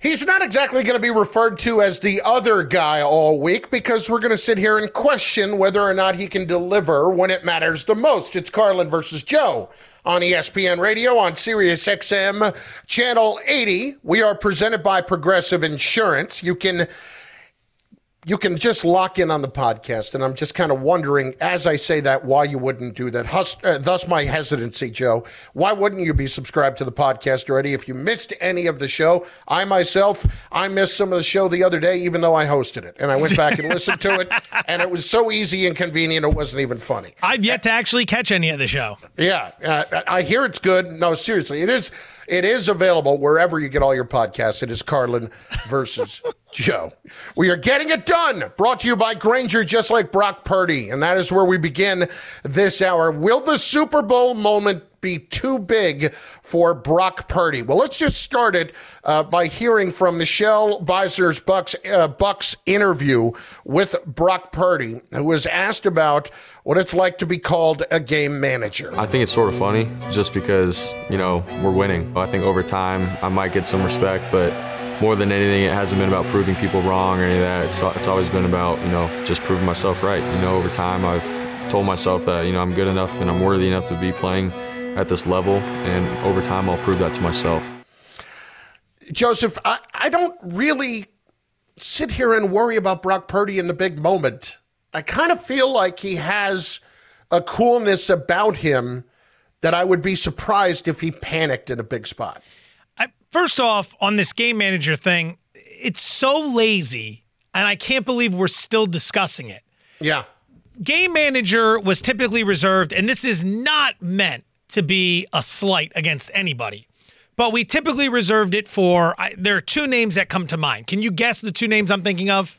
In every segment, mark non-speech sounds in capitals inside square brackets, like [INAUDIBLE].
He's not exactly going to be referred to as the other guy all week because we're going to sit here and question whether or not he can deliver when it matters the most. It's Carlin versus Joe on ESPN Radio on Sirius XM Channel 80. We are presented by Progressive Insurance. You can you can just lock in on the podcast. And I'm just kind of wondering, as I say that, why you wouldn't do that. Hus- uh, thus, my hesitancy, Joe. Why wouldn't you be subscribed to the podcast already? If you missed any of the show, I myself, I missed some of the show the other day, even though I hosted it. And I went back and [LAUGHS] listened to it, and it was so easy and convenient, it wasn't even funny. I've yet to actually catch any of the show. Yeah, uh, I hear it's good. No, seriously, it is. It is available wherever you get all your podcasts. It is Carlin versus [LAUGHS] Joe. We are getting it done. Brought to you by Grainger, just like Brock Purdy. And that is where we begin this hour. Will the Super Bowl moment be too big for Brock Purdy? Well, let's just start it uh, by hearing from Michelle Beisner's Bucks, uh, Bucks interview with Brock Purdy, who was asked about what it's like to be called a game manager. I think it's sort of funny just because, you know, we're winning. I think over time I might get some respect, but more than anything, it hasn't been about proving people wrong or any of that. It's, it's always been about, you know, just proving myself right. You know, over time I've told myself that, you know, I'm good enough and I'm worthy enough to be playing at this level, and over time, I'll prove that to myself. Joseph, I, I don't really sit here and worry about Brock Purdy in the big moment. I kind of feel like he has a coolness about him that I would be surprised if he panicked in a big spot. I, first off, on this game manager thing, it's so lazy, and I can't believe we're still discussing it. Yeah. Game manager was typically reserved, and this is not meant to be a slight against anybody. But we typically reserved it for. I, there are two names that come to mind. Can you guess the two names I'm thinking of?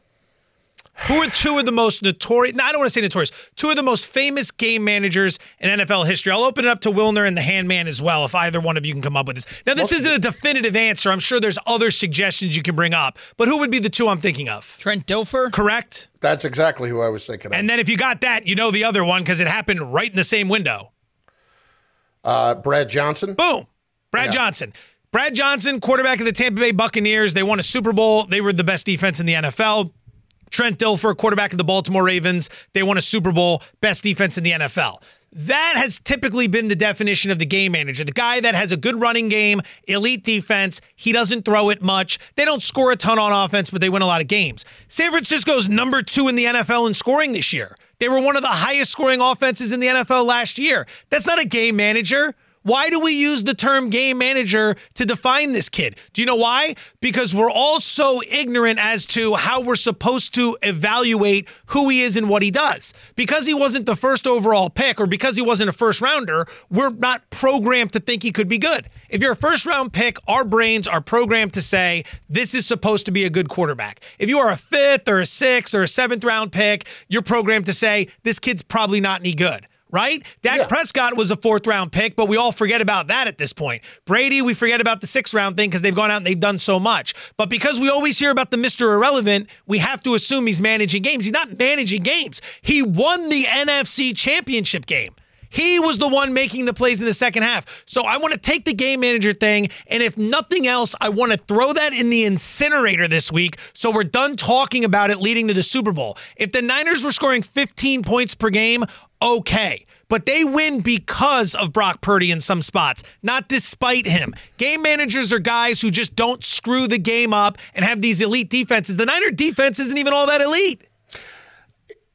Who are two of the most notorious? No, I don't want to say notorious. Two of the most famous game managers in NFL history. I'll open it up to Wilner and the Handman as well, if either one of you can come up with this. Now, this isn't a definitive answer. I'm sure there's other suggestions you can bring up, but who would be the two I'm thinking of? Trent Dilfer. Correct. That's exactly who I was thinking of. And then if you got that, you know the other one because it happened right in the same window. Uh, Brad Johnson. Boom. Brad yeah. Johnson. Brad Johnson, quarterback of the Tampa Bay Buccaneers. They won a Super Bowl. They were the best defense in the NFL. Trent Dilfer, quarterback of the Baltimore Ravens. They won a Super Bowl, best defense in the NFL. That has typically been the definition of the game manager. The guy that has a good running game, elite defense. He doesn't throw it much. They don't score a ton on offense, but they win a lot of games. San Francisco's number two in the NFL in scoring this year. They were one of the highest scoring offenses in the NFL last year. That's not a game manager. Why do we use the term game manager to define this kid? Do you know why? Because we're all so ignorant as to how we're supposed to evaluate who he is and what he does. Because he wasn't the first overall pick or because he wasn't a first rounder, we're not programmed to think he could be good. If you're a first round pick, our brains are programmed to say this is supposed to be a good quarterback. If you are a fifth or a sixth or a seventh round pick, you're programmed to say this kid's probably not any good right? Dak yeah. Prescott was a fourth round pick, but we all forget about that at this point. Brady, we forget about the sixth round thing because they've gone out and they've done so much. But because we always hear about the Mr. Irrelevant, we have to assume he's managing games. He's not managing games. He won the NFC championship game. He was the one making the plays in the second half. So I want to take the game manager thing, and if nothing else, I want to throw that in the incinerator this week so we're done talking about it leading to the Super Bowl. If the Niners were scoring 15 points per game, okay. But they win because of Brock Purdy in some spots, not despite him. Game managers are guys who just don't screw the game up and have these elite defenses. The Niner defense isn't even all that elite.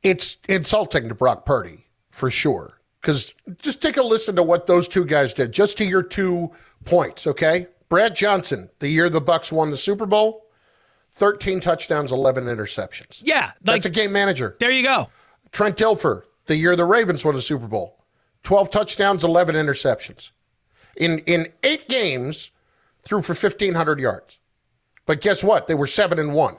It's insulting to Brock Purdy, for sure. Because just take a listen to what those two guys did, just to your two points, okay? Brad Johnson, the year the Bucks won the Super Bowl, 13 touchdowns, 11 interceptions. Yeah. Like, That's a game manager. There you go. Trent Dilfer, the year the Ravens won the Super Bowl. 12 touchdowns, 11 interceptions. In in 8 games, threw for 1500 yards. But guess what? They were 7 and 1.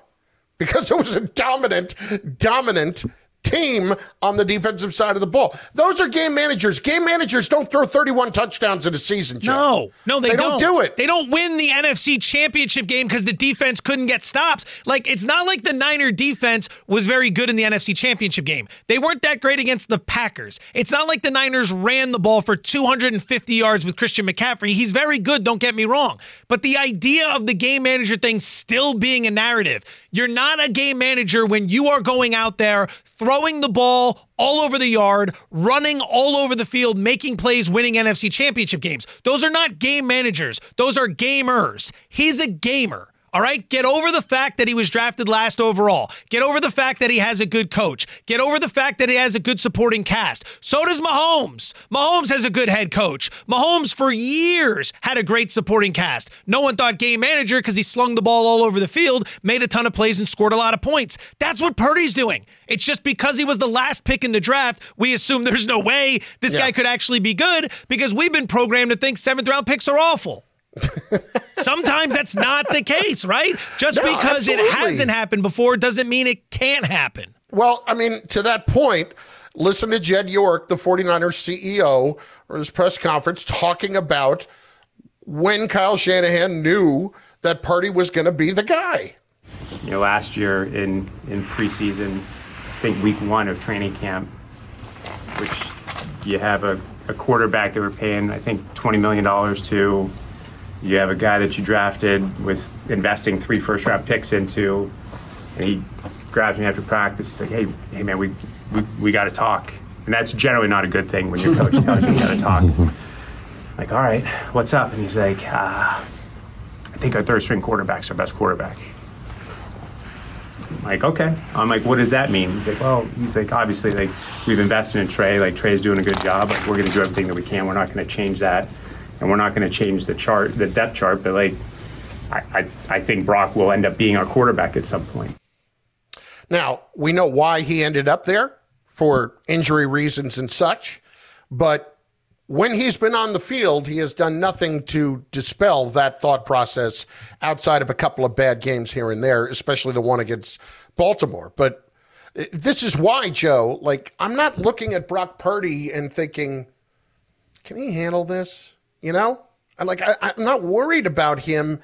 because it was a dominant, dominant team on the defensive side of the ball. Those are game managers. Game managers don't throw 31 touchdowns in a season. No, no, they, they don't. don't. do it. They don't win the NFC championship game because the defense couldn't get stops. Like, it's not like the Niner defense was very good in the NFC championship game. They weren't that great against the Packers. It's not like the Niners ran the ball for 250 yards with Christian McCaffrey. He's very good, don't get me wrong. But the idea of the game manager thing still being a narrative, you're not a game manager when you are going out there throwing the ball all over the yard, running all over the field, making plays, winning NFC championship games. Those are not game managers, those are gamers. He's a gamer. All right, get over the fact that he was drafted last overall. Get over the fact that he has a good coach. Get over the fact that he has a good supporting cast. So does Mahomes. Mahomes has a good head coach. Mahomes for years had a great supporting cast. No one thought game manager because he slung the ball all over the field, made a ton of plays, and scored a lot of points. That's what Purdy's doing. It's just because he was the last pick in the draft, we assume there's no way this yeah. guy could actually be good because we've been programmed to think seventh round picks are awful. Sometimes that's not the case, right? Just no, because absolutely. it hasn't happened before doesn't mean it can't happen. Well, I mean, to that point, listen to Jed York, the 49ers CEO, or his press conference talking about when Kyle Shanahan knew that Purdy was going to be the guy. You know, last year in, in preseason, I think week one of training camp, which you have a, a quarterback that we're paying, I think, $20 million to you have a guy that you drafted with investing three first round picks into, and he grabs me after practice. He's like, "Hey, hey, man, we we, we got to talk." And that's generally not a good thing when your coach [LAUGHS] tells you you got to talk. like, all right, what's up? And he's like, uh, I think our third string quarterback's our best quarterback. I'm like, okay. I'm like, what does that mean? He's like, well, he's like, obviously, like we've invested in Trey. Like Trey's doing a good job. Like we're going to do everything that we can. We're not going to change that and we're not going to change the chart, the depth chart, but like, I, I, I think Brock will end up being our quarterback at some point. Now, we know why he ended up there for injury reasons and such, but when he's been on the field, he has done nothing to dispel that thought process outside of a couple of bad games here and there, especially the one against Baltimore. But uh, this is why, Joe, like, I'm not looking at Brock Purdy and thinking, can he handle this? You know, I'm like I, I'm not worried about him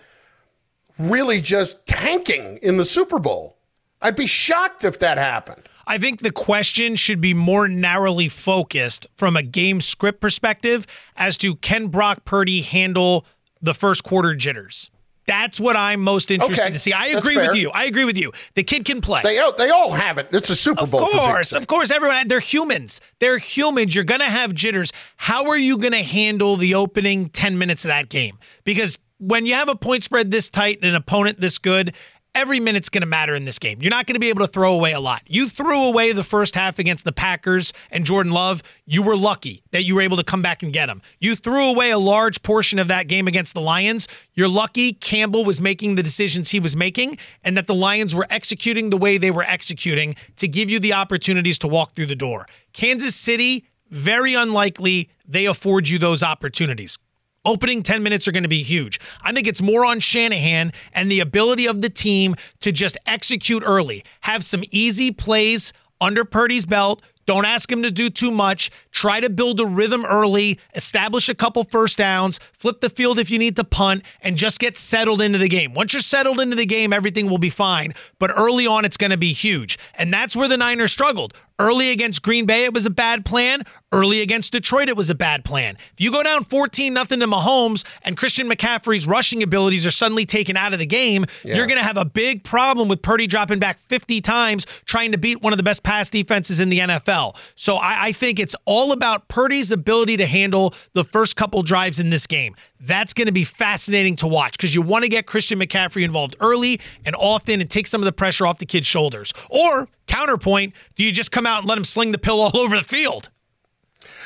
really just tanking in the Super Bowl. I'd be shocked if that happened. I think the question should be more narrowly focused from a game script perspective as to can Brock Purdy handle the first quarter jitters? That's what I'm most interested okay. to see. I agree with you. I agree with you. The kid can play. They they all have it. It's a Super Bowl. Of course, of course. Everyone, they're humans. They're humans. You're gonna have jitters. How are you gonna handle the opening ten minutes of that game? Because when you have a point spread this tight and an opponent this good, every minute's going to matter in this game. You're not going to be able to throw away a lot. You threw away the first half against the Packers and Jordan Love. You were lucky that you were able to come back and get him. You threw away a large portion of that game against the Lions. You're lucky Campbell was making the decisions he was making and that the Lions were executing the way they were executing to give you the opportunities to walk through the door. Kansas City, very unlikely they afford you those opportunities. Opening 10 minutes are going to be huge. I think it's more on Shanahan and the ability of the team to just execute early, have some easy plays under Purdy's belt, don't ask him to do too much. Try to build a rhythm early, establish a couple first downs, flip the field if you need to punt, and just get settled into the game. Once you're settled into the game, everything will be fine. But early on, it's going to be huge. And that's where the Niners struggled. Early against Green Bay, it was a bad plan. Early against Detroit, it was a bad plan. If you go down 14 nothing to Mahomes and Christian McCaffrey's rushing abilities are suddenly taken out of the game, yeah. you're going to have a big problem with Purdy dropping back 50 times trying to beat one of the best pass defenses in the NFL. So I, I think it's all about Purdy's ability to handle the first couple drives in this game. That's going to be fascinating to watch because you want to get Christian McCaffrey involved early and often and take some of the pressure off the kid's shoulders. Or, counterpoint, do you just come out and let him sling the pill all [LAUGHS] over the field?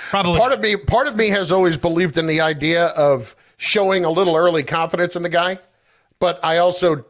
Probably. Part of me, part of me has always believed in the idea of showing a little early confidence in the guy, but I also,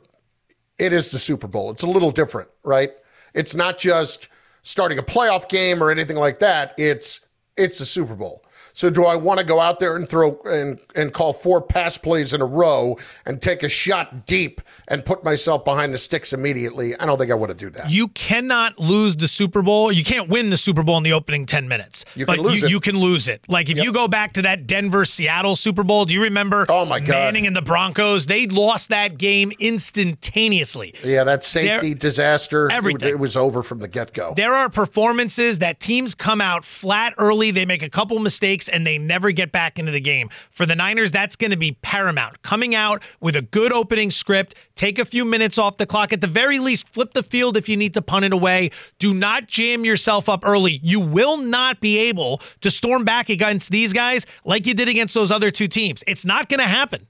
it is the Super Bowl. It's a little different, right? It's not just starting a playoff game or anything like that. It's it's a Super Bowl. So do I want to go out there and throw and, and call four pass plays in a row and take a shot deep and put myself behind the sticks immediately? I don't think I want to do that. You cannot lose the Super Bowl. You can't win the Super Bowl in the opening 10 minutes. You but can lose you, it. you can lose it. Like if Yep. you go back to that Denver Seattle Super Bowl, do you remember Oh, my God. Manning and the Broncos? They lost that game instantaneously. yeah, that safety There- disaster. it- Everything. It, was over from the get go. There are performances that teams come out flat early, they make a couple mistakes, and they never get back into the game. For the Niners, that's going to be paramount. Coming out with a good opening script, take a few minutes off the clock. At the very least, flip the field if you need to punt it away. Do not jam yourself up early. You will not be able to storm back against these guys like you did against those other two teams. It's not going to happen.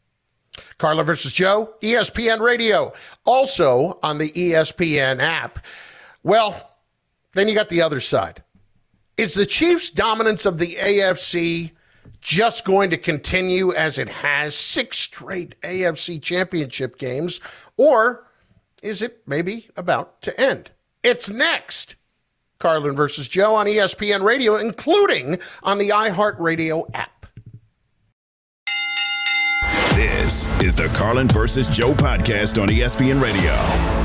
Carlin versus Joe, ESPN Radio. Also on the ESPN app. Well, then you got the other side. Is the Chiefs' dominance of the AFC just going to continue as it has six straight AFC championship games? Or is it maybe about to end? It's next. Carlin versus Joe on ESPN Radio, including on the iHeartRadio app. This is the Carlin versus Joe podcast on ESPN Radio.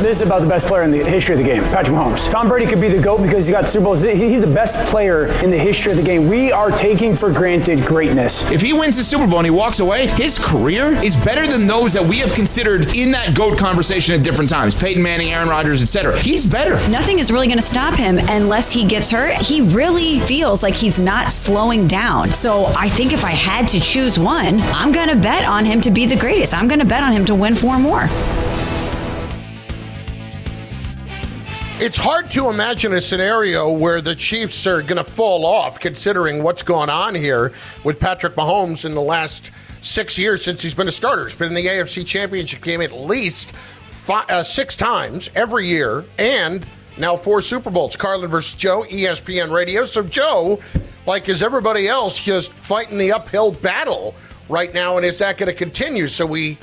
This is about the best player in the history of the game, Patrick Mahomes. Tom Brady could be the GOAT because he got Super Bowls. He's the best player in the history of the game. We are taking for granted greatness. If he wins the Super Bowl and he walks away, his career is better than those that we have considered in that GOAT conversation at different times. Peyton Manning, Aaron Rodgers, etc. He's better. Nothing is really going to stop him unless he gets hurt. He really feels like he's not slowing down. So I think if I had to choose one, I'm going to bet on him to be the greatest. I'm going to bet on him to win four more. It's hard to imagine a scenario where the Chiefs are going to fall off, considering what's gone on here with Patrick Mahomes in the last six years since he's been a starter. He's been in the AFC Championship game at least five, uh, six times every year, and now four Super Bowls. Carlin versus Joe, ESPN Radio. So Joe, like is everybody else, just fighting the uphill battle right now, and is that going to continue? So we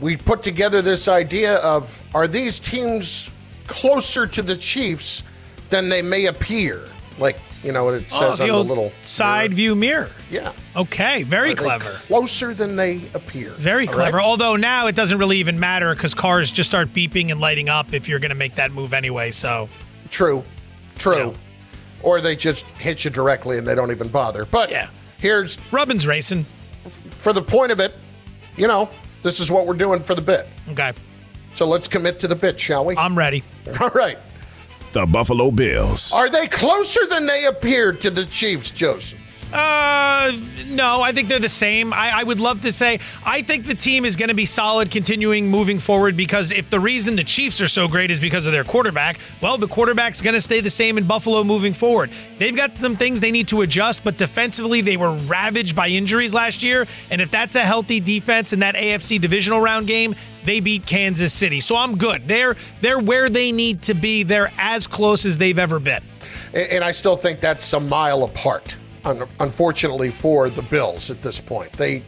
we put together this idea of are these teams closer to the Chiefs than they may appear? Like, you know what it Oh, says the on the little side view mirror. Yeah. Okay, very Are clever. Closer than they appear. Very All clever. right? Although now it doesn't really even matter because cars just start beeping and lighting up if you're going to make that move anyway. So True. True. Or they just hit you directly and they don't even bother. But Yeah. here's Rubbin's racing. for the point of it, you know, this is what we're doing for the bit. Okay, So let's commit to the bit, shall we? I'm ready. [LAUGHS] All right. The Buffalo Bills. Are they closer than they appeared to the Chiefs, Joseph? Uh, no, I think they're the same. I, I, would love to say I think the team is going to be solid continuing moving forward because if the reason the Chiefs are so great is because of their quarterback, well, the quarterback's going to stay the same in Buffalo moving forward. They've got some things they need to adjust, but defensively they were ravaged by injuries last year, and if that's a healthy defense in that AFC divisional round game, they beat Kansas City. So I'm good. They're they're where they need to be. They're as close as they've ever been. And I still think that's a mile apart unfortunately for the Bills at this point. They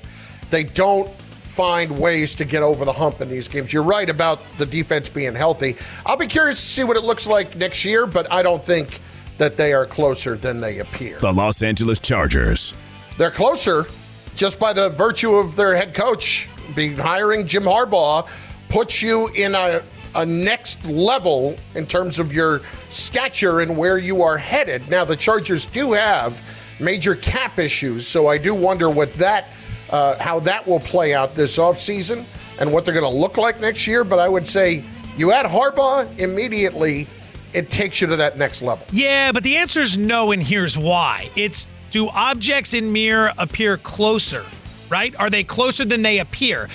they don't find ways to get over the hump in these games. You're right about the defense being healthy. I'll be curious to see what it looks like next year, but I don't think that they are closer than they appear. The Los Angeles Chargers. They're closer just by the virtue of their head coach being hiring Jim Harbaugh puts you in a a next level in terms of your stature and where you are headed. Now the Chargers do have major cap issues. So I do wonder what that, uh, how that will play out this offseason and what they're going to look like next year. But I would say you add Harbaugh immediately, it takes you to that next level. Yeah, but the answer is no, and here's why. It's do objects in mirror appear closer? Right? Are they closer than they appear?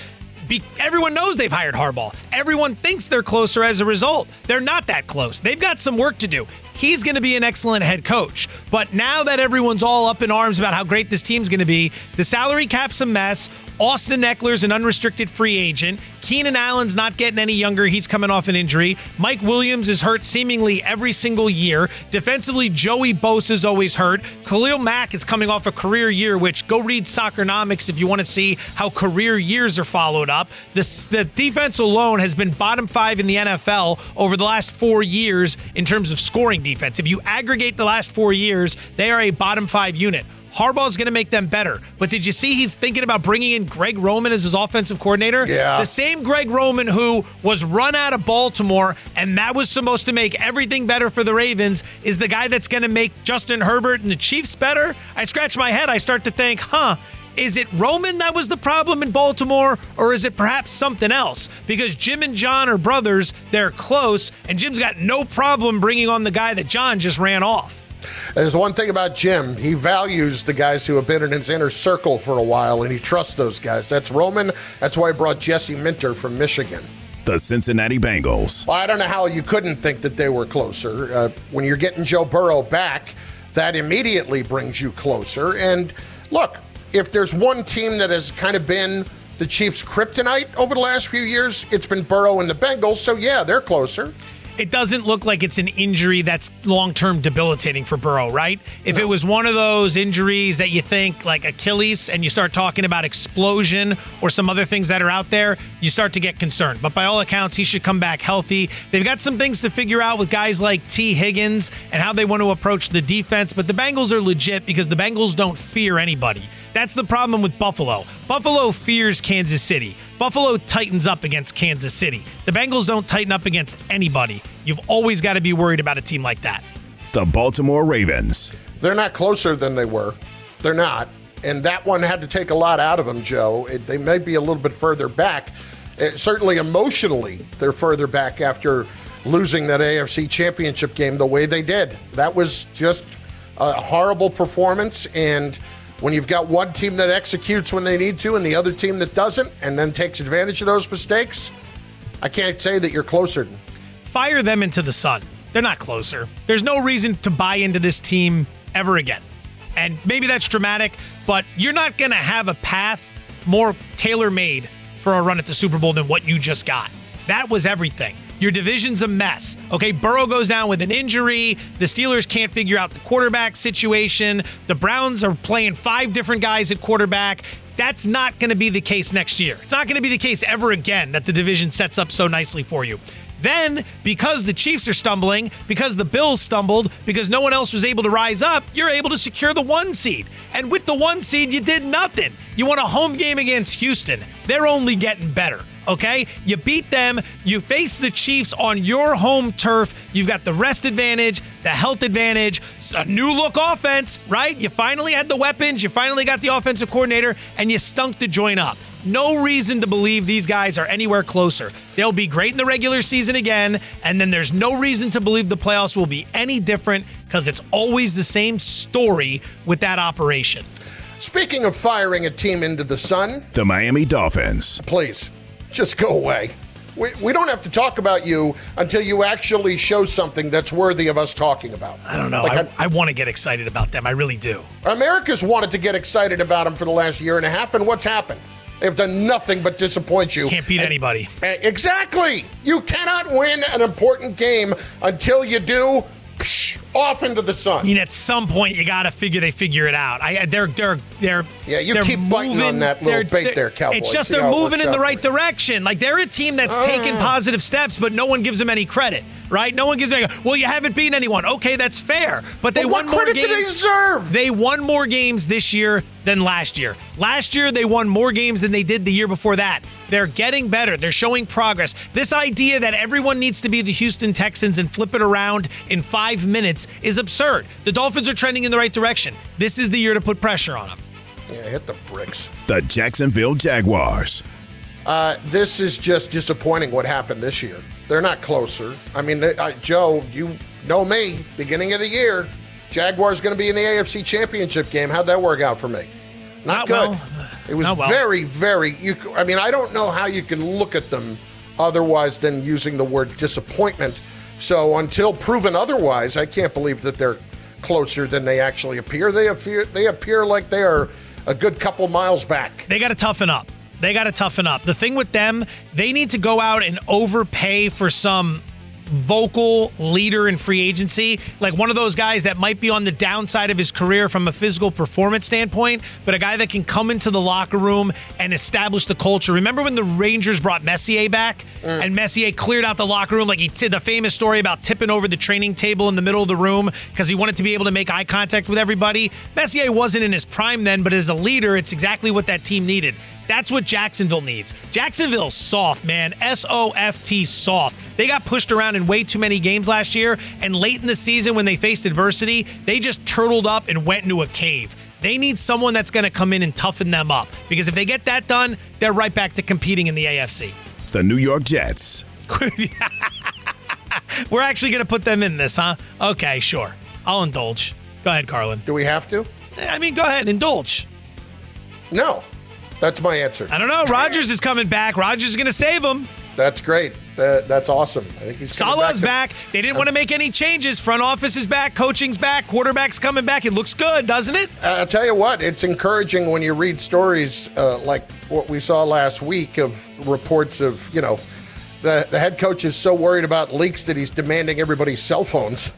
Be- everyone knows they've hired Harbaugh. Everyone thinks they're closer as a result. They're not that close. They've got some work to do. He's going to be an excellent head coach. But now that everyone's all up in arms about how great this team's going to be, the salary cap's a mess. Austin Ekeler's an unrestricted free agent. Keenan Allen's not getting any younger. He's coming off an injury. Mike Williams is hurt seemingly every single year. Defensively, Joey Bosa's always hurt. Khalil Mack is coming off a career year, which go read Soccernomics if you want to see how career years are followed up. The defense alone has been bottom five in the NFL over the last four years in terms of scoring defense. If you aggregate the last four years, they are a bottom five unit. Harbaugh's going to make them better. But did you see he's thinking about bringing in Greg Roman as his offensive coordinator? Yeah. The same Greg Roman who was run out of Baltimore and that was supposed to make everything better for the Ravens is the guy that's going to make Justin Herbert and the Chiefs better? I scratch my head. I start to think, huh, is it Roman that was the problem in Baltimore, or is it perhaps something else? Because Jim and John are brothers, they're close, and Jim's got no problem bringing on the guy that John just ran off. There's one thing about Jim. He values the guys who have been in his inner circle for a while, and he trusts those guys. That's Roman. That's why I brought Jesse Minter from Michigan. The Cincinnati Bengals. Well, I don't know how you couldn't think that they were closer. Uh, when you're getting Joe Burrow back, that immediately brings you closer. And look, if there's one team that has kind of been the Chiefs' kryptonite over the last few years, it's been Burrow and the Bengals. So, yeah, they're closer it doesn't look like it's an injury that's long term debilitating for Burrow, right? If no. it was one of those injuries that you think like Achilles and you start talking about explosion or some other things that are out there, you start to get concerned. But by all accounts, he should come back healthy. They've got some things to figure out with guys like Tee Higgins and how they want to approach the defense, but the Bengals are legit because the Bengals don't fear anybody. That's the problem with Buffalo. Buffalo fears Kansas City. Buffalo tightens up against Kansas City. The Bengals don't tighten up against anybody. You've always got to be worried about a team like that. The Baltimore Ravens. They're not closer than they were. They're not. And that one had to take a lot out of them, Joe. It, they may be a little bit further back. It, uh, certainly emotionally, they're further back after losing that AFC championship game the way they did. That was just a horrible performance. And when you've got one team that executes when they need to and the other team that doesn't and then takes advantage of those mistakes, I can't say that you're closer. Fire them into the sun. They're not closer. There's no reason to buy into this team ever again. And maybe that's dramatic, but you're not going to have a path more tailor made for a run at the Super Bowl than what you just got. That was everything. Your division's a mess. Okay, Burrow goes down with an injury. The Steelers can't figure out the quarterback situation. The Browns are playing five different guys at quarterback. That's not going to be the case next year. It's not going to be the case ever again that the division sets up so nicely for you. Then, because the Chiefs are stumbling, because the Bills stumbled, because no one else was able to rise up, you're able to secure the one seed. And with the one seed, you did nothing. You won a home game against Houston. They're only getting better okay? You beat them. You face the Chiefs on your home turf. You've got the rest advantage, the health advantage, a new look offense, right? You finally had the weapons. You finally got the offensive coordinator, and you stunk to join up. No reason to believe these guys are anywhere closer. They'll be great in the regular season again, and then there's no reason to believe the playoffs will be any different because it's always the same story with that operation. Speaking of firing a team into the sun, The Miami Dolphins. please just go away. We, we don't have to talk about you until you actually show something that's worthy of us talking about. I don't know. Like, I, I want to get excited about them. I really do. America's wanted to get excited about them for the last year and a half, and what's happened? They've done nothing but disappoint you. Can't beat And- anybody. Eh, Exactly. You cannot win an important game until you do psh, off into the sun. I mean, at some point you got to figure they figure it out. I they're they're they're Yeah, you they're keep biting on that little bait there, Cowboy. It's just See they're moving in the right direction. Like they're a team that's taking Uh. positive steps, but no one gives them any credit. Right? No one gives them. Well, you haven't beaten anyone. Okay, that's fair. But they But won more games. they deserve? They won more games this year than last year. Last year they won more games than they did the year before that. They're getting better. They're showing progress. This idea that everyone needs to be the Houston Texans and flip it around in five minutes is absurd. The Dolphins are trending in the right direction. This is the year to put pressure on them. Yeah, hit the bricks. The Jacksonville Jaguars. Uh, this is just disappointing what happened this year. They're not closer. I mean, uh, Joe, you know me, beginning of the year, Jaguars going to be in the AFC Championship game. How'd that work out for me? Not Not, good. well. It was well. very, very. You, c- I mean, I don't know how you can look at them otherwise than using the word disappointment. So until proven otherwise, I can't believe that they're closer than they actually appear. They appear they appear like they are a good couple miles back. They got to toughen up. They got to toughen up. The thing with them, they need to go out and overpay for some vocal leader in free agency, like one of those guys that might be on the downside of his career from a physical performance standpoint, but a guy that can come into the locker room and establish the culture. Remember when the Rangers brought Messier back mm. and Messier cleared out the locker room like he did the famous story about tipping over the training table in the middle of the room because he wanted to be able to make eye contact with everybody. Messier wasn't in his prime then, but as a leader, it's exactly what that team needed. That's what Jacksonville needs. Jacksonville's soft, man. S O F T soft. They got pushed around in way too many games last year, and late in the season when they faced adversity, they just turtled up and went into a cave. They need someone that's going to come in and toughen them up because if they get that done, they're right back to competing in the AFC. The New York Jets. [LAUGHS] We're actually going to put them in this, huh? Okay, sure. I'll indulge. Go ahead, Carlin. Do we have to? I mean, go ahead, and indulge. No. That's my answer. I don't know. Rodgers is coming back. Rodgers is going to save them. That's great. That, that's awesome. I think he's coming Salah's to- back. They didn't want to make any changes. Front office is back. Coaching's back. Quarterback's coming back. It looks good, doesn't it? I'll tell you what, it's encouraging when you read stories uh, like what we saw last week of reports of, you know, the, the head coach is so worried about leaks that he's demanding everybody's cell phones.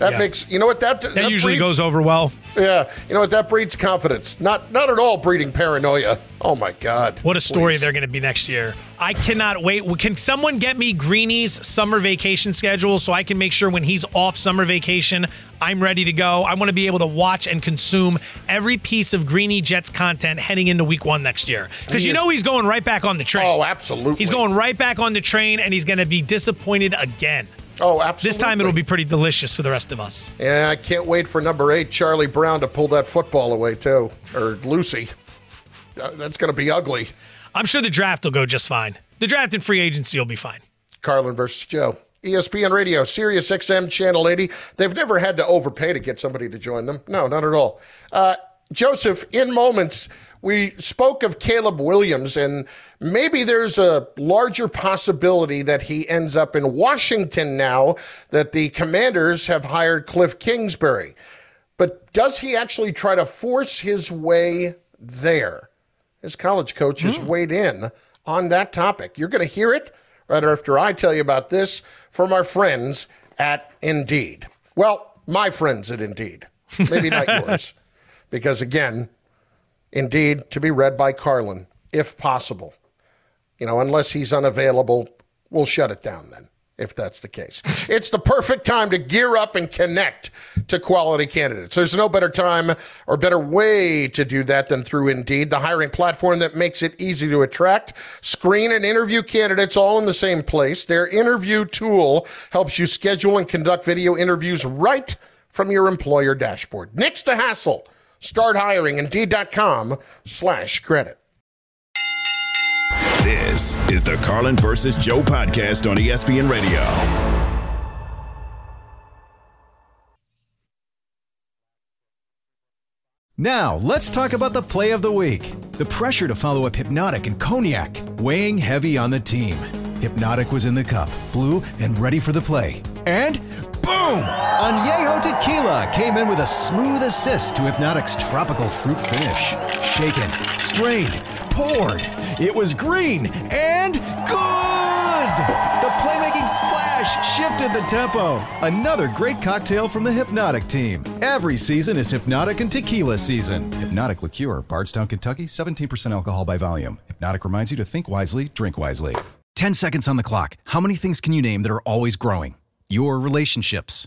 That Yeah. makes, you know what, that, That, usually breeds- goes over well. Yeah, you know what, that breeds confidence. Not, not at all breeding paranoia. Oh my God. What a story Please. they're going to be next year. I cannot wait. Can someone get me Greeny's summer vacation schedule so I can make sure when he's off summer vacation, I'm ready to go? I want to be able to watch and consume every piece of Greeny Jets content heading into week one next year. Because you is- know he's going right back on the train. Oh, absolutely. He's going right back on the train and he's going to be disappointed again. Oh, absolutely. This time it'll be pretty delicious for the rest of us. Yeah, I can't wait for number eight, Charlie Brown, to pull that football away, too. Or Lucy. Uh, That's going to be ugly. I'm sure the draft will go just fine. The draft and free agency will be fine. Carlin versus Joe. ESPN Radio, Sirius XM Channel 80. They've never had to overpay to get somebody to join them. No, not at all. Uh, Joseph, in moments, we spoke of Caleb Williams, and maybe there's a larger possibility that he ends up in Washington now that the commanders have hired Cliff Kingsbury. But does he actually try to force his way there? His college coach has hmm. weighed in on that topic. You're going to hear it right after I tell you about this from our friends at Indeed. Well, my friends at Indeed, maybe not [LAUGHS] yours, because again, Indeed to be read by Carlin, if possible. You know, unless he's unavailable, we'll shut it down then, if that's the case. [LAUGHS] it's the perfect time to gear up and connect to quality candidates. There's no better time or better way to do that than through Indeed, the hiring platform that makes it easy to attract, screen, and interview candidates all in the same place. Their interview tool helps you schedule and conduct video interviews right from your employer dashboard. Next to hassle. Start hiring Indeed.com slash credit. This is the Carlin versus Joe podcast on ESPN Radio. Now, let's talk about the play of the week. The pressure to follow up Hypnotic and Cognac, weighing heavy on the team. Hypnotic was in the cup, blue, and ready for the play. And boom! Añejo Tequila came in with a smooth assist to Hypnotic's tropical fruit finish. Shaken, strained, poured. It was green and good! The playmaking splash shifted the tempo. Another great cocktail from the Hypnotic team. Every season is Hypnotic and Tequila season. Hypnotic Liqueur, Bardstown, Kentucky, 17% alcohol by volume. Hypnotic reminds you to think wisely, drink wisely. 10 seconds on the clock. How many things can you name that are always growing? Your relationships,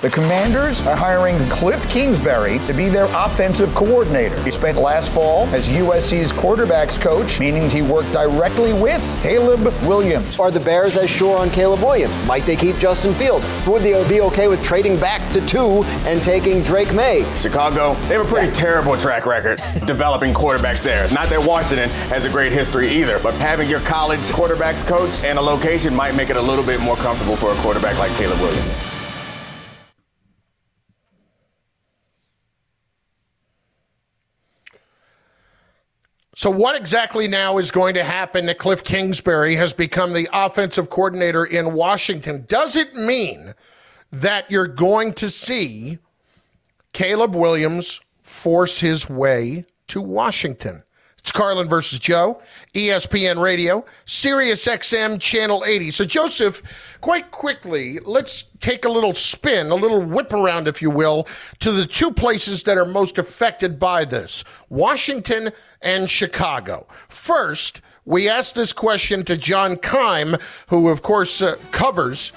The Commanders are hiring Cliff Kingsbury to be their offensive coordinator. He spent last fall as USC's quarterbacks coach, meaning he worked directly with Caleb Williams. Are the Bears as sure on Caleb Williams? Might they keep Justin Fields? Would they be okay with trading back to two and taking Drake Maye? Chicago, they have a pretty terrible track record [LAUGHS] developing quarterbacks there. It's not that Washington has a great history either, but having your college quarterbacks coach and a location might make it a little bit more comfortable for a quarterback like Caleb Williams. So, what exactly now is going to happen that Cliff Kingsbury has become the offensive coordinator in Washington? Does it mean that you're going to see Caleb Williams force his way to Washington? It's Carlin versus Joe, ESPN Radio, Sirius XM Channel 80. So, Joseph, quite quickly, let's take a little spin, a little whip around, if you will, to the two places that are most affected by this Washington and Chicago. First, we asked this question to John Keim, who, of course, uh, covers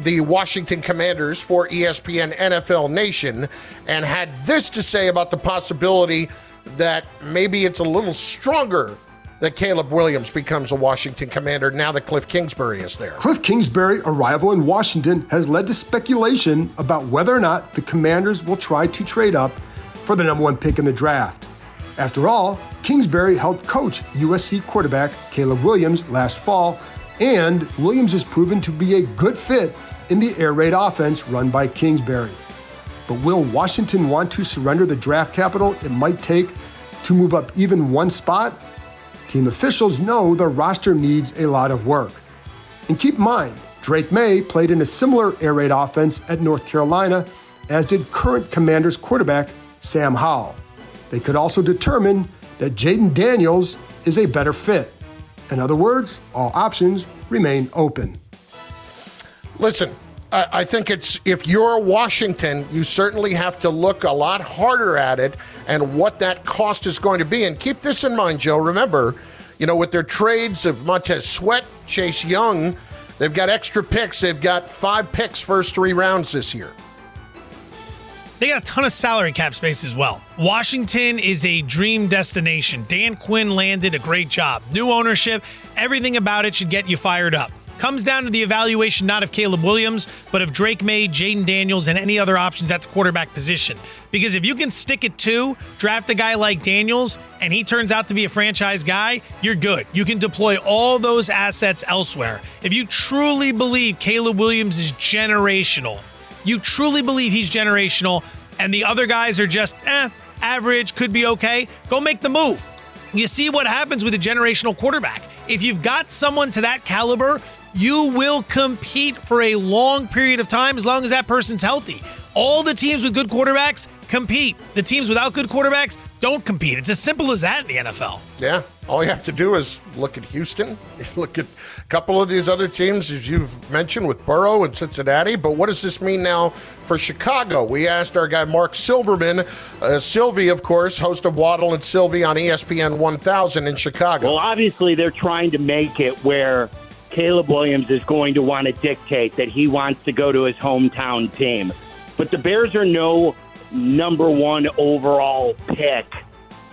the Washington Commanders for ESPN NFL Nation, and had this to say about the possibility that maybe it's a little stronger that Caleb Williams becomes a Washington Commander now that Cliff Kingsbury is there. Cliff Kingsbury arrival in Washington has led to speculation about whether or not the Commanders will try to trade up for the number one pick in the draft. After all, Kingsbury helped coach USC quarterback Caleb Williams last fall, and Williams has proven to be a good fit in the air raid offense run by Kingsbury. But will Washington want to surrender the draft capital it might take to move up even one spot? Team officials know the roster needs a lot of work. And keep in mind, Drake Maye played in a similar air raid offense at North Carolina, as did current Commanders quarterback Sam Howell. They could also determine that Jayden Daniels is a better fit. In other words, all options remain open. Listen, I think it's if you're Washington, you certainly have to look a lot harder at it and what that cost is going to be. And keep this in mind, Joe. Remember, you know, with their trades of Montez Sweat, Chase Young, they've got extra picks. They've got five picks first three rounds this year. They got a ton of salary cap space as well. Washington is a dream destination. Dan Quinn landed a great job. New ownership, everything about it should get you fired up. Comes down to the evaluation not of Caleb Williams, but of Drake Maye, Jayden Daniels, and any other options at the quarterback position. Because if you can stick it to, draft a guy like Daniels, and he turns out to be a franchise guy, you're good. You can deploy all those assets elsewhere. If you truly believe Caleb Williams is generational, you truly believe he's generational, and the other guys are just eh, average, could be okay, go make the move. You see what happens with a generational quarterback. If you've got someone to that caliber, you will compete for a long period of time as long as that person's healthy. All the teams with good quarterbacks compete. The teams without good quarterbacks don't compete. It's as simple as that in the NFL. Yeah, All you have to do is look at Houston, [LAUGHS] look at a couple of these other teams, as you've mentioned, with Burrow and Cincinnati. But what does this mean now for Chicago? We asked our guy Marc Silverman, uh, Silvy, of course, host of Waddle and Silvy on ESPN 1000 in Chicago. Well, obviously, they're trying to make it where Caleb Williams is going to want to dictate that he wants to go to his hometown team. But the Bears are no number one overall pick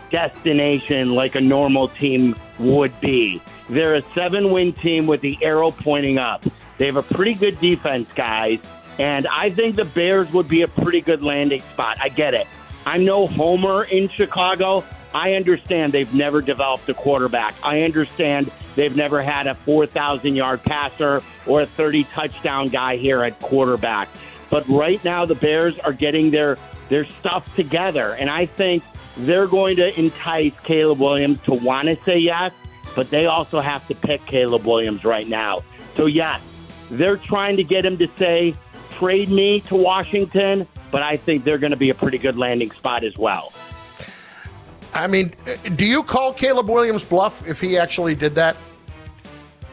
destination like a normal team would be. They're a seven win team with the arrow pointing up. They have a pretty good defense, guys. And I think the Bears would be a pretty good landing spot. I get it. I'm no homer in Chicago. I understand they've never developed a quarterback. I understand they've never had a 4,000 yard passer or a 30 touchdown guy here at quarterback. But right now, the Bears are getting their, their stuff together. And I think they're going to entice Caleb Williams to want to say yes, but they also have to pick Caleb Williams right now. So, yes, they're trying to get him to say, trade me to Washington, but I think they're going to be a pretty good landing spot as well. I mean, do you call Caleb Williams bluff if he actually did that?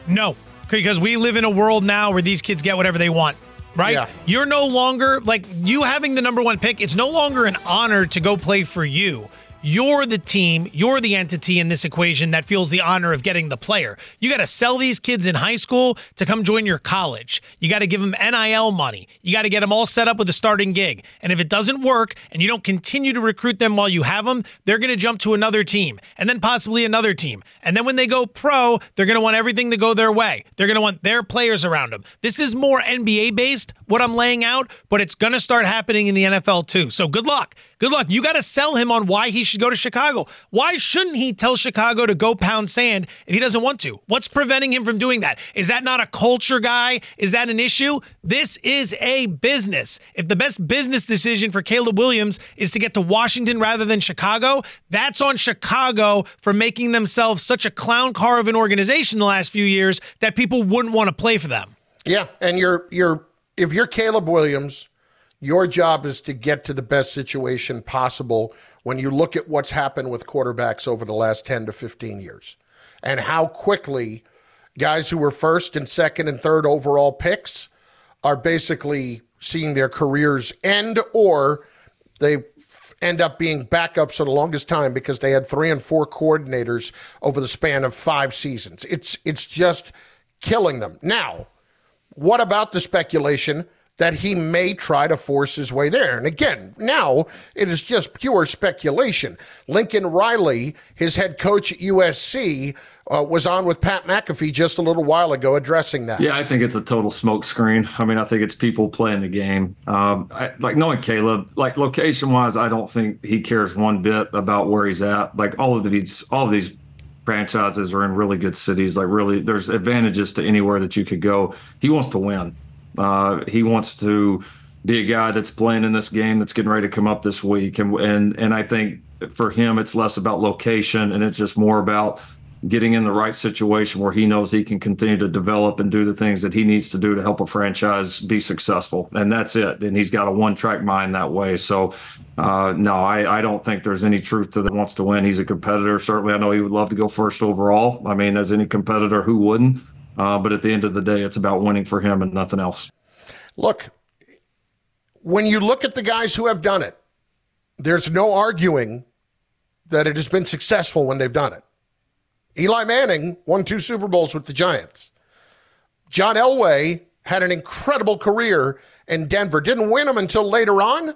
No, because we live in a world now where these kids get whatever they want. Right? Yeah. You're no longer like you having the number one pick. It's no longer an honor to go play for you. You're the team, you're the entity in this equation that feels the honor of getting the player. You got to sell these kids in high school to come join your college. You got to give them NIL money. You got to get them all set up with a starting gig. And if it doesn't work and you don't continue to recruit them while you have them, they're going to jump to another team and then possibly another team. And then when they go pro, they're going to want everything to go their way. They're going to want their players around them. This is more NBA based, what I'm laying out, but it's going to start happening in the NFL too. So good luck. Good luck. You got to sell him on why he should go to Chicago. Why shouldn't he tell Chicago to go pound sand if he doesn't want to? What's preventing him from doing that? Is that not a culture guy? Is that an issue? This is a business. If the best business decision for Caleb Williams is to get to Washington rather than Chicago, that's on Chicago for making themselves such a clown car of an organization the last few years that people wouldn't want to play for them. Yeah, and you're you're if you're Caleb Williams, your job is to get to the best situation possible when you look at what's happened with quarterbacks over the last 10 to 15 years and how quickly guys who were first and second and third overall picks are basically seeing their careers end or they end up being backups for the longest time because they had three and four coordinators over the span of five seasons. It's it's just killing them. Now, what about the speculation that he may try to force his way there? And again, now it is just pure speculation. Lincoln Riley, his head coach at USC, uh, was on with Pat McAfee just a little while ago addressing that. Yeah, I think it's a total smokescreen. I mean, I think it's people playing the game. Um, I, like knowing Caleb, like location wise, I don't think he cares one bit about where he's at. Like all of these, all of these franchises are in really good cities. Like really, there's advantages to anywhere that you could go. He wants to win. Uh, he wants to be a guy that's playing in this game that's getting ready to come up this week, and and and I think for him it's less about location and it's just more about getting in the right situation where he knows he can continue to develop and do the things that he needs to do to help a franchise be successful. And that's it. And he's got a one track mind that way. So, uh, no, I, I don't think there's any truth to that. Wants to win. He's a competitor. Certainly, I know he would love to go first overall. I mean, as any competitor, who wouldn't? Uh, but at the end of the day, it's about winning for him and nothing else. Look, when you look at the guys who have done it, there's no arguing that it has been successful when they've done it. Eli Manning won two Super Bowls with the Giants. John Elway had an incredible career in Denver. Didn't win them until later on,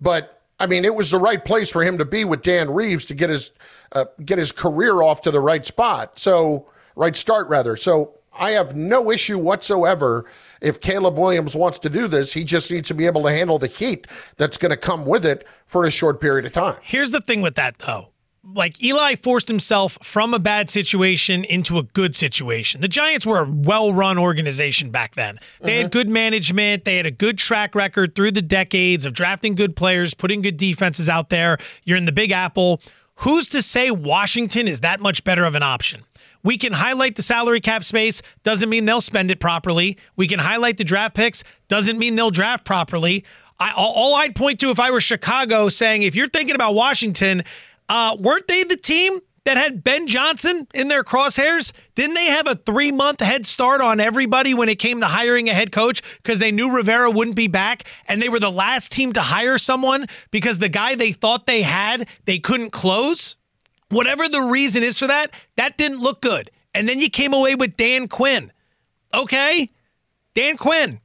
but I mean, it was the right place for him to be with Dan Reeves to get his uh, get his career off to the right spot. So, right start rather. So, I have no issue whatsoever if Caleb Williams wants to do this. He just needs to be able to handle the heat that's going to come with it for a short period of time. Here's the thing with that, though. Like Eli forced himself from a bad situation into a good situation. The Giants were a well run organization back then. They had mm-hmm. good management, they had a good track record through the decades of drafting good players, putting good defenses out there. You're in the Big Apple. Who's to say Washington is that much better of an option? We can highlight the salary cap space, doesn't mean they'll spend it properly. We can highlight the draft picks, doesn't mean they'll draft properly. I, all I'd point to if I were Chicago saying, if you're thinking about Washington, uh, weren't they the team that had Ben Johnson in their crosshairs? Didn't they have a three month head start on everybody when it came to hiring a head coach because they knew Rivera wouldn't be back and they were the last team to hire someone because the guy they thought they had, they couldn't close? Whatever the reason is for that, that didn't look good. And then you came away with Dan Quinn. Okay? Dan Quinn.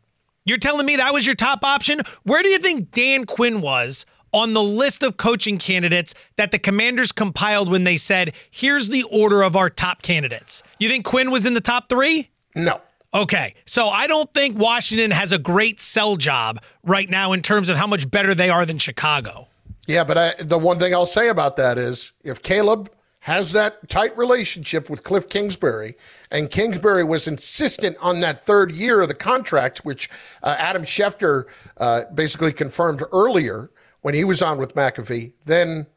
You're telling me that was your top option? Where do you think Dan Quinn was on the list of coaching candidates that the commanders compiled when they said, here's the order of our top candidates? You think Quinn was in the top three? No. Okay. So I don't think Washington has a great sell job right now in terms of how much better they are than Chicago. Yeah, but I, the one thing I'll say about that is if Caleb has that tight relationship with Cliff Kingsbury, and Kingsbury was insistent on that third year of the contract, which uh, Adam Schefter uh, basically confirmed earlier when he was on with McAfee, then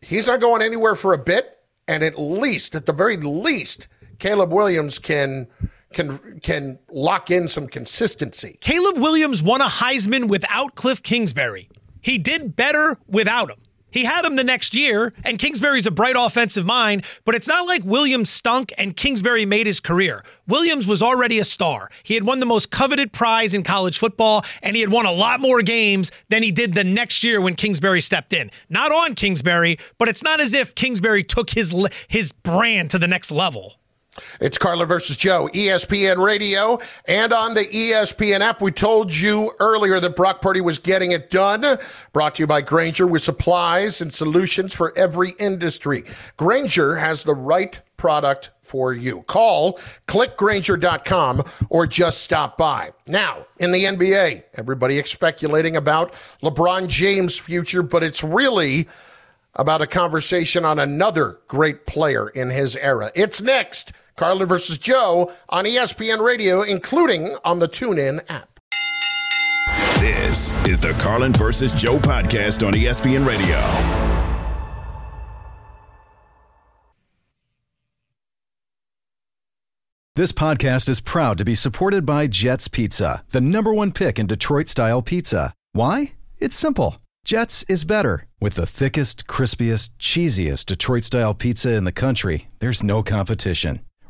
he's not going anywhere for a bit. And at least, at the very least, Caleb Williams can can can lock in some consistency. Caleb Williams won a Heisman without Cliff Kingsbury. He did better without him. He had him the next year, and Kingsbury's a bright offensive mind, but it's not like Williams stunk and Kingsbury made his career. Williams was already a star. He had won the most coveted prize in college football, and he had won a lot more games than he did the next year when Kingsbury stepped in. Not on Kingsbury, but it's not as if Kingsbury took his his brand to the next level. It's Carlin versus Joe, ESPN Radio, and on the ESPN app. We told you earlier that Brock Purdy was getting it done. Brought to you by Grainger with supplies and solutions for every industry. Grainger has the right product for you. Call clickgrainger.com or just stop by. Now, in the NBA, everybody is speculating about LeBron James' future, but it's really about a conversation on another great player in his era. It's next. Carlin versus Joe on ESPN Radio, including on the TuneIn app. This is the Carlin versus Joe podcast on ESPN Radio. This podcast is proud to be supported by Jets Pizza, the number one pick in Detroit style pizza. Why? It's simple. Jets is better. With the thickest, crispiest, cheesiest Detroit style pizza in the country, there's no competition.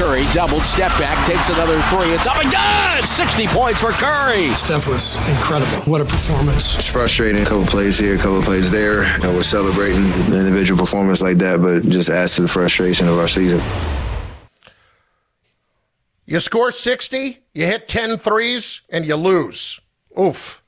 Curry double step back, takes another three. It's up and good! 60 points for Curry. Steph was incredible. What a performance. It's frustrating. A couple plays here, a couple plays there. You know, we're celebrating the individual performance like that, but just adds to the frustration of our season. You score 60, you hit 10 threes, and you lose. Oof.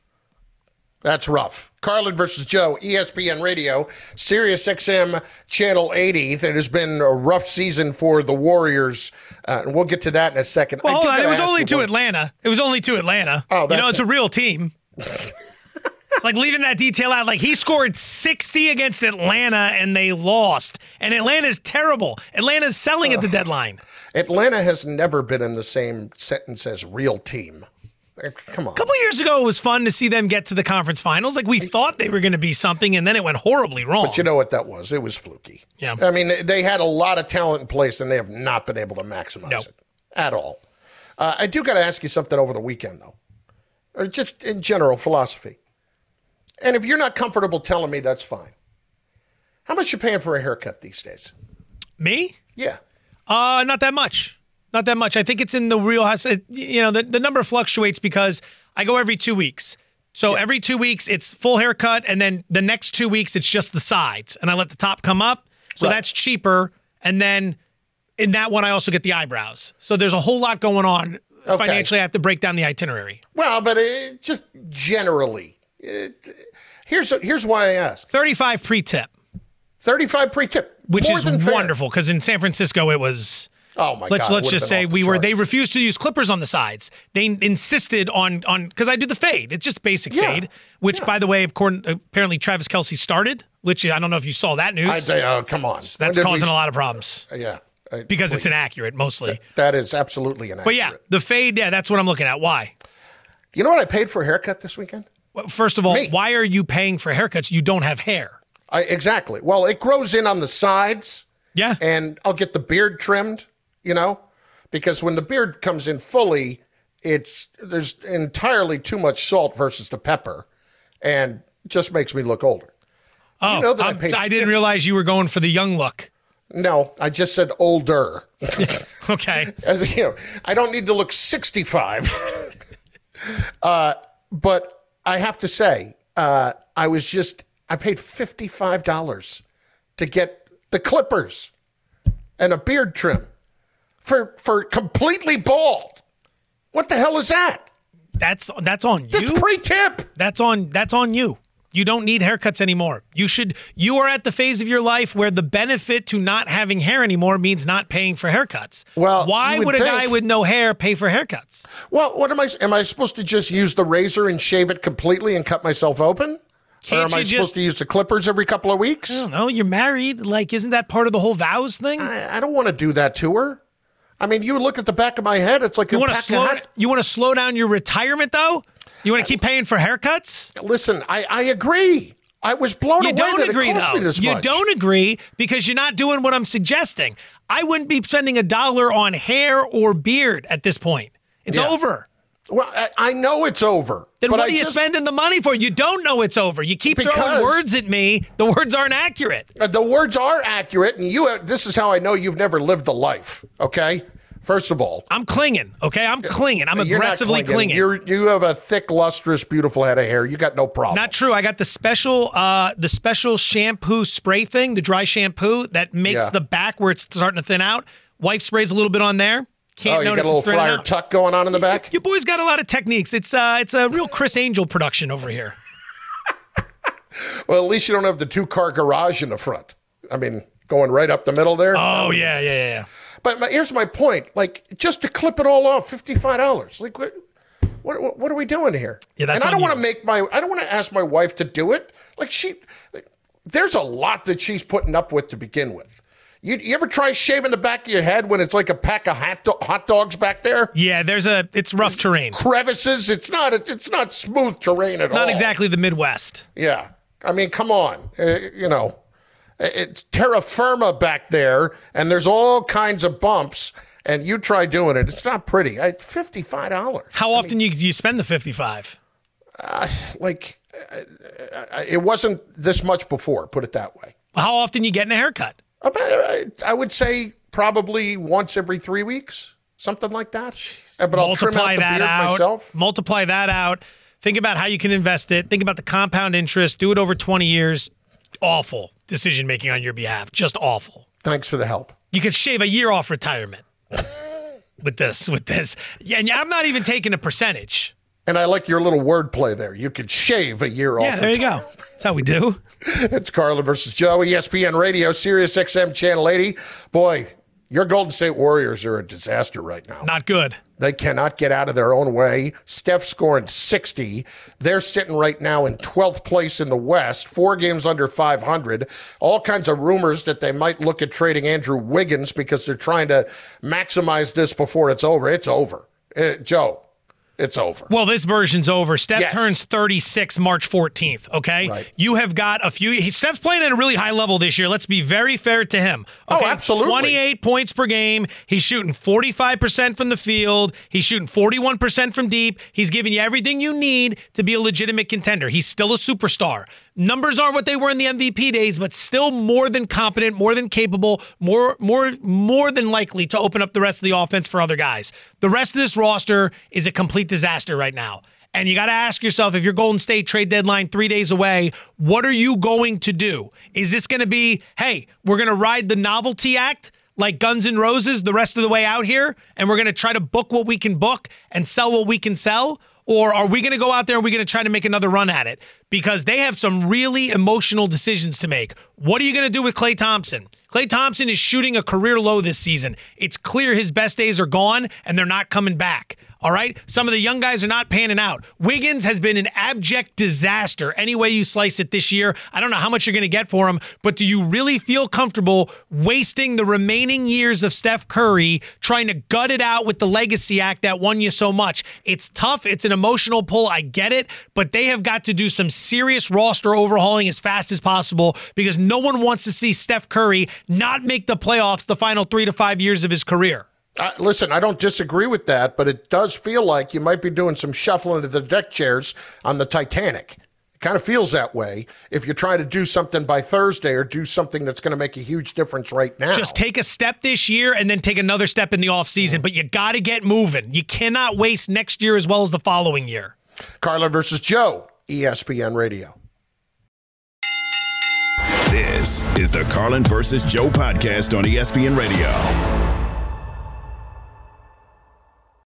That's rough. Carlin versus Joe, ESPN Radio, Sirius XM Channel 80. It has been a rough season for the Warriors, uh, and we'll get to that in a second. Well, hold on. It was only to Atlanta. It was only to Atlanta. Oh, you know, it's a real team. [LAUGHS] it's like leaving that detail out. Like he scored 60 against Atlanta and they lost. And Atlanta's terrible. Atlanta's selling at the deadline. Atlanta has never been in the same sentence as real team. Come on. A couple years ago, it was fun to see them get to the conference finals. Like we thought they were going to be something, and then it went horribly wrong. But you know what that was? It was fluky. Yeah. I mean, they had a lot of talent in place, and they have not been able to maximize it at all. Uh, I do got to ask you something over the weekend, though, or just in general philosophy. And if you're not comfortable telling me, that's fine. How much you paying for a haircut these days? Me? Yeah. Uh, not that much. Not that much. I think it's in the real house. You know, the, the number fluctuates because I go every two weeks. So every two weeks, it's full haircut, and then the next two weeks, it's just the sides, and I let the top come up. So Right. that's cheaper. And then in that one, I also get the eyebrows. So there's a whole lot going on. Okay. Financially, I have to break down the itinerary. Well, but it, just generally, it, here's here's why I ask. 35 pre-tip. 35 pre-tip, which More is wonderful because in San Francisco it was. Oh my let's God, let's just say off the we were they refused to use clippers on the sides. They insisted on on because I do the fade. It's just basic Yeah. fade, which by the way, according, apparently Travis Kelce started. Which I don't know if you saw that news. I say, oh, come on. That's we causing s- a lot of problems uh, Yeah. I- because it's inaccurate mostly. That is absolutely inaccurate. But yeah, the fade. Yeah, that's what I'm looking at. Why? You know what I paid for a haircut this weekend? Well, First of all, why are you paying for haircuts? You don't have hair. I, exactly. Well, it grows in on the sides. Yeah. And I'll get the beard trimmed, you know, because when the beard comes in fully, it's there's entirely too much salt versus the pepper, and just makes me look older. Oh, know that I I didn't realize you were going for the young look. No, I just said older. [LAUGHS] okay. [LAUGHS] As you know, I don't need to look 65. [LAUGHS] uh, but I have to say, uh, I was just I paid $55 to get the clippers and a beard trim for for completely bald. What the hell is that? That's that's on you. That's pre-tip. That's on that's on you. You don't need haircuts anymore. You should you are at the phase of your life where the benefit to not having hair anymore means not paying for haircuts. Well, why would, would a guy with no hair pay for haircuts? Well, what am I am I supposed to just use the razor and shave it completely and cut myself open? Can't or am I you supposed just- to use the clippers every couple of weeks? I don't know. You're married. Like, isn't that part of the whole vows thing? I, I don't want to do that to her. I mean, you look at the back of my head; it's like you want to slow you want to slow down your retirement though? You want to keep paying for haircuts? Listen, I, I agree. I was blown You away don't that agree it cost though. me this you much. don't agree because you're not doing what I'm suggesting. I wouldn't be spending a dollar on hair or beard at this point. It's Yeah. over. Well, I, I know it's over. Then but what I are you just- spending the money for? You don't know it's over. You keep throwing words at me. The words aren't accurate. Uh, the words are accurate, and you. This is how I know you've never lived the life. Okay, first of all, I'm clinging. Okay, I'm clinging. I'm aggressively clinging. You're, you have a thick, lustrous, beautiful head of hair. You got no problem. Not true. I got the special, uh, the special shampoo spray thing, the dry shampoo that makes Yeah. the back where it's starting to thin out. Wife sprays a little bit on there. Can't oh, you notice got a little friar tuck going on in the back. Your boy's got a lot of techniques. It's uh, it's a real Criss Angel production over here. [LAUGHS] Well, at least you don't have the two-car garage in the front. I mean, going right up the middle there. Oh yeah, yeah, yeah. yeah. But my, here's my point: like, just to clip it all off, fifty-five dollars. Like, what, what, what are we doing here? Yeah, that's and I don't want to make my, I don't want to ask my wife to do it. Like, she, like, there's a lot that she's putting up with to begin with. You, you ever try shaving the back of your head when it's like a pack of hot, do- hot dogs back there? Yeah, there's a it's rough terrain. Crevices. It's not. It's not smooth terrain at all. Not exactly the Midwest. Yeah. I mean, come on. Uh, you know, it's terra firma back there, and there's all kinds of bumps. And you try doing it; it's not pretty. I, Fifty-five dollars. How often you do you spend the fifty five? Uh, like, uh, uh, it wasn't this much before. Put it that way. How often you getting a haircut? About, uh, I would say probably once every three weeks, something like that. Uh, But I'll trim out multiply that beard out. myself. Multiply that out. Think about how you can invest it. Think about the compound interest. Do it over 20 years. Awful decision making on your behalf. Just awful. Thanks for the help. You could shave a year off retirement with this. With this, yeah. And I'm not even taking a percentage. And I like your little wordplay there. You could shave a year off. Yeah, there you go. That's how we do. [LAUGHS] It's Carlin versus Joe, ESPN Radio, Sirius XM Channel 80. Boy, your Golden State Warriors are a disaster right now. Not good. They cannot get out of their own way. Steph scoring 60. They're sitting right now in 12th place in the West, four games under 500. All kinds of rumors that they might look at trading Andrew Wiggins because they're trying to maximize this before it's over. It's over. Uh, Joe, it's over. Well, this version's over. Steph Yes. turns 36 March 14th, okay? You have got a few. Steph's playing at a really high level this year. Let's be very fair to him. Oh, absolutely. 28 points per game. He's shooting 45% from the field. He's shooting 41% from deep. He's giving you everything you need to be a legitimate contender. He's still a superstar. Numbers aren't what they were in the MVP days, but still more than competent, more than capable, more more more than likely to open up the rest of the offense for other guys. The rest of this roster is a complete disaster right now. And you got to ask yourself if your Golden State trade deadline 3 days away, what are you going to do? Is this going to be, "Hey, we're going to ride the novelty act?" like Guns N' Roses the rest of the way out here, and we're going to try to book what we can book and sell what we can sell? Or are we going to go out there and we're going to try to make another run at it? Because they have some really emotional decisions to make. What are you going to do with Klay Thompson? Klay Thompson is shooting a career low this season. It's clear his best days are gone and they're not coming back. All right. Some of the young guys are not panning out. Wiggins has been an abject disaster any way you slice it this year. I don't know how much you're going to get for him, but do you really feel comfortable wasting the remaining years of Steph Curry trying to gut it out with the legacy act that won you so much? It's tough. It's an emotional pull. I get it, but they have got to do some serious roster overhauling as fast as possible because no one wants to see Steph Curry not make the playoffs the final three to five years of his career. Uh, listen, I don't disagree with that, but it does feel like you might be doing some shuffling of the deck chairs on the Titanic. It kind of feels that way if you're trying to do something by Thursday or do something that's going to make a huge difference right now. Just take a step this year and then take another step in the offseason, but you got to get moving. You cannot waste next year as well as the following year. Carlin versus Joe, ESPN Radio. This is the Carlin versus Joe podcast on ESPN Radio.